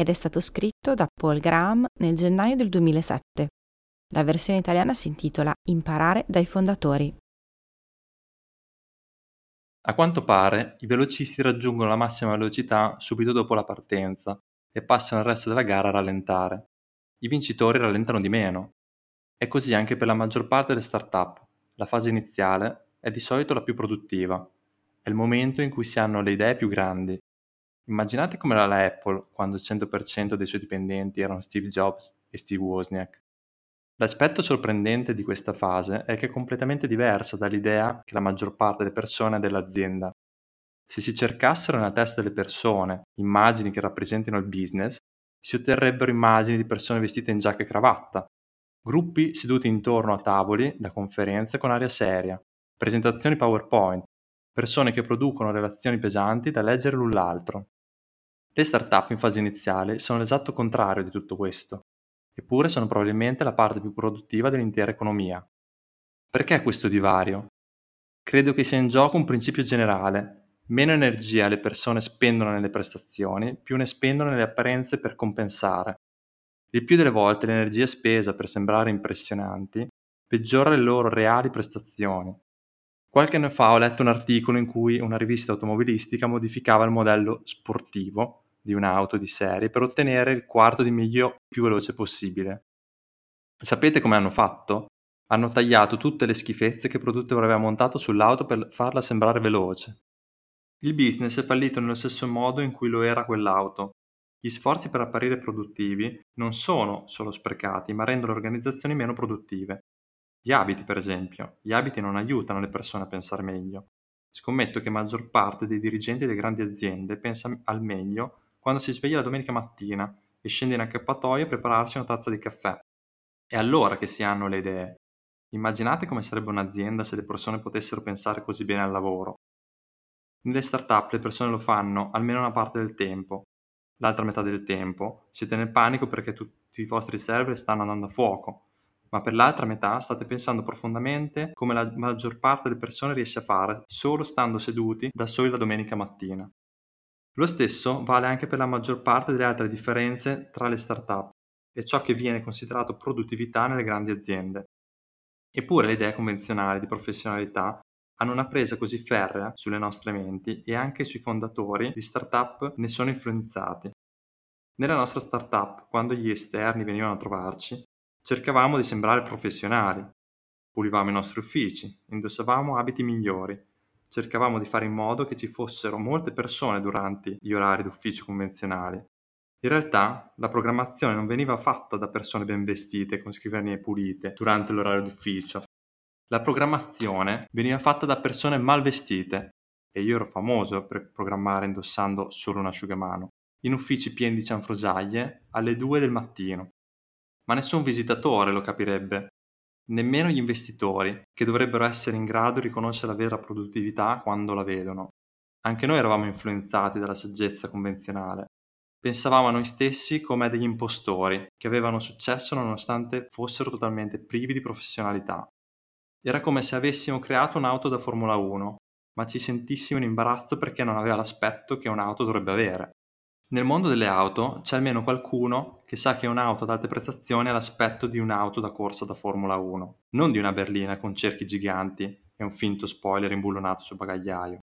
ed è stato scritto da Paul Graham nel gennaio del 2007. La versione italiana si intitola Imparare dai fondatori. A quanto pare, i velocisti raggiungono la massima velocità subito dopo la partenza e passano il resto della gara a rallentare. I vincitori rallentano di meno. È così anche per la maggior parte delle start-up. La fase iniziale è di solito la più produttiva. È il momento in cui si hanno le idee più grandi Immaginate com'era la Apple quando il 100% dei suoi dipendenti erano Steve Jobs e Steve Wozniak. L'aspetto sorprendente di questa fase è che è completamente diversa dall'idea che la maggior parte delle persone ha dell'azienda. Se si cercassero nella testa delle persone immagini che rappresentino il business, si otterrebbero immagini di persone vestite in giacca e cravatta, gruppi seduti intorno a tavoli da conferenze con aria seria, presentazioni PowerPoint, persone che producono relazioni pesanti da leggere l'un l'altro. Le start-up in fase iniziale sono l'esatto contrario di tutto questo, eppure sono probabilmente la parte più produttiva dell'intera economia. Perché questo divario? Credo che sia in gioco un principio generale. Meno energia le persone spendono nelle prestazioni, più ne spendono nelle apparenze per compensare. Il più delle volte l'energia spesa per sembrare impressionanti peggiora le loro reali prestazioni. Qualche anno fa ho letto un articolo in cui una rivista automobilistica modificava il modello sportivo di un'auto di serie per ottenere il quarto di miglio più veloce possibile. Sapete come hanno fatto? Hanno tagliato tutte le schifezze che il produttore aveva montato sull'auto per farla sembrare veloce. Il business è fallito nello stesso modo in cui lo era quell'auto. Gli sforzi per apparire produttivi non sono solo sprecati, ma rendono le organizzazioni meno produttive. Gli abiti, per esempio. Gli abiti non aiutano le persone a pensare meglio. Scommetto che maggior parte dei dirigenti delle grandi aziende pensa al meglio quando si sveglia la domenica mattina e scende in accappatoio a prepararsi una tazza di caffè. È allora che si hanno le idee. Immaginate come sarebbe un'azienda se le persone potessero pensare così bene al lavoro. Nelle start-up le persone lo fanno almeno una parte del tempo. L'altra metà del tempo siete nel panico perché tutti i vostri server stanno andando a fuoco ma per l'altra metà state pensando profondamente come la maggior parte delle persone riesce a fare solo stando seduti da soli la domenica mattina. Lo stesso vale anche per la maggior parte delle altre differenze tra le start-up e ciò che viene considerato produttività nelle grandi aziende. Eppure le idee convenzionali di professionalità hanno una presa così ferrea sulle nostre menti e anche sui fondatori di start-up ne sono influenzati. Nella nostra start-up, quando gli esterni venivano a trovarci, Cercavamo di sembrare professionali, pulivamo i nostri uffici, indossavamo abiti migliori, cercavamo di fare in modo che ci fossero molte persone durante gli orari d'ufficio convenzionali. In realtà la programmazione non veniva fatta da persone ben vestite con scrivanie pulite durante l'orario d'ufficio. La programmazione veniva fatta da persone mal vestite. E io ero famoso per programmare indossando solo un asciugamano, in uffici pieni di cianfrusaglie alle 2 del mattino ma nessun visitatore lo capirebbe, nemmeno gli investitori, che dovrebbero essere in grado di riconoscere la vera produttività quando la vedono. Anche noi eravamo influenzati dalla saggezza convenzionale. Pensavamo a noi stessi come a degli impostori che avevano successo nonostante fossero totalmente privi di professionalità. Era come se avessimo creato un'auto da Formula 1, ma ci sentissimo in imbarazzo perché non aveva l'aspetto che un'auto dovrebbe avere. Nel mondo delle auto c'è almeno qualcuno che sa che un'auto ad alte prestazioni ha l'aspetto di un'auto da corsa da Formula 1, non di una berlina con cerchi giganti e un finto spoiler imbullonato sul bagagliaio.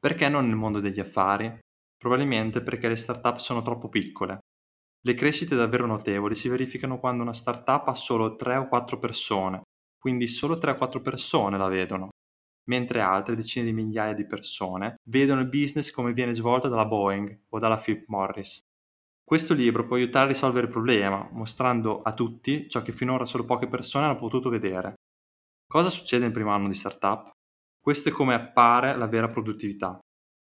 Perché non nel mondo degli affari? Probabilmente perché le start-up sono troppo piccole. Le crescite davvero notevoli si verificano quando una start-up ha solo 3 o 4 persone, quindi solo 3 o 4 persone la vedono mentre altre decine di migliaia di persone vedono il business come viene svolto dalla Boeing o dalla Philip Morris. Questo libro può aiutare a risolvere il problema, mostrando a tutti ciò che finora solo poche persone hanno potuto vedere. Cosa succede nel primo anno di startup? Questo è come appare la vera produttività.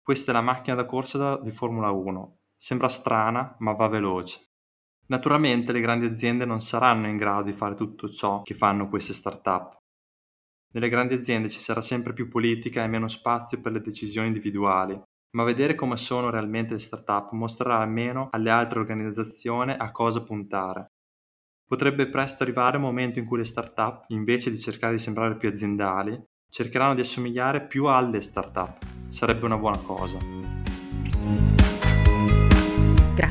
Questa è la macchina da corsa di Formula 1 Sembra strana, ma va veloce. Naturalmente le grandi aziende non saranno in grado di fare tutto ciò che fanno queste start-up. Nelle grandi aziende ci sarà sempre più politica e meno spazio per le decisioni individuali, ma vedere come sono realmente le start-up mostrerà almeno alle altre organizzazioni a cosa puntare. Potrebbe presto arrivare un momento in cui le start-up, invece di cercare di sembrare più aziendali, cercheranno di assomigliare più alle start-up. Sarebbe una buona cosa.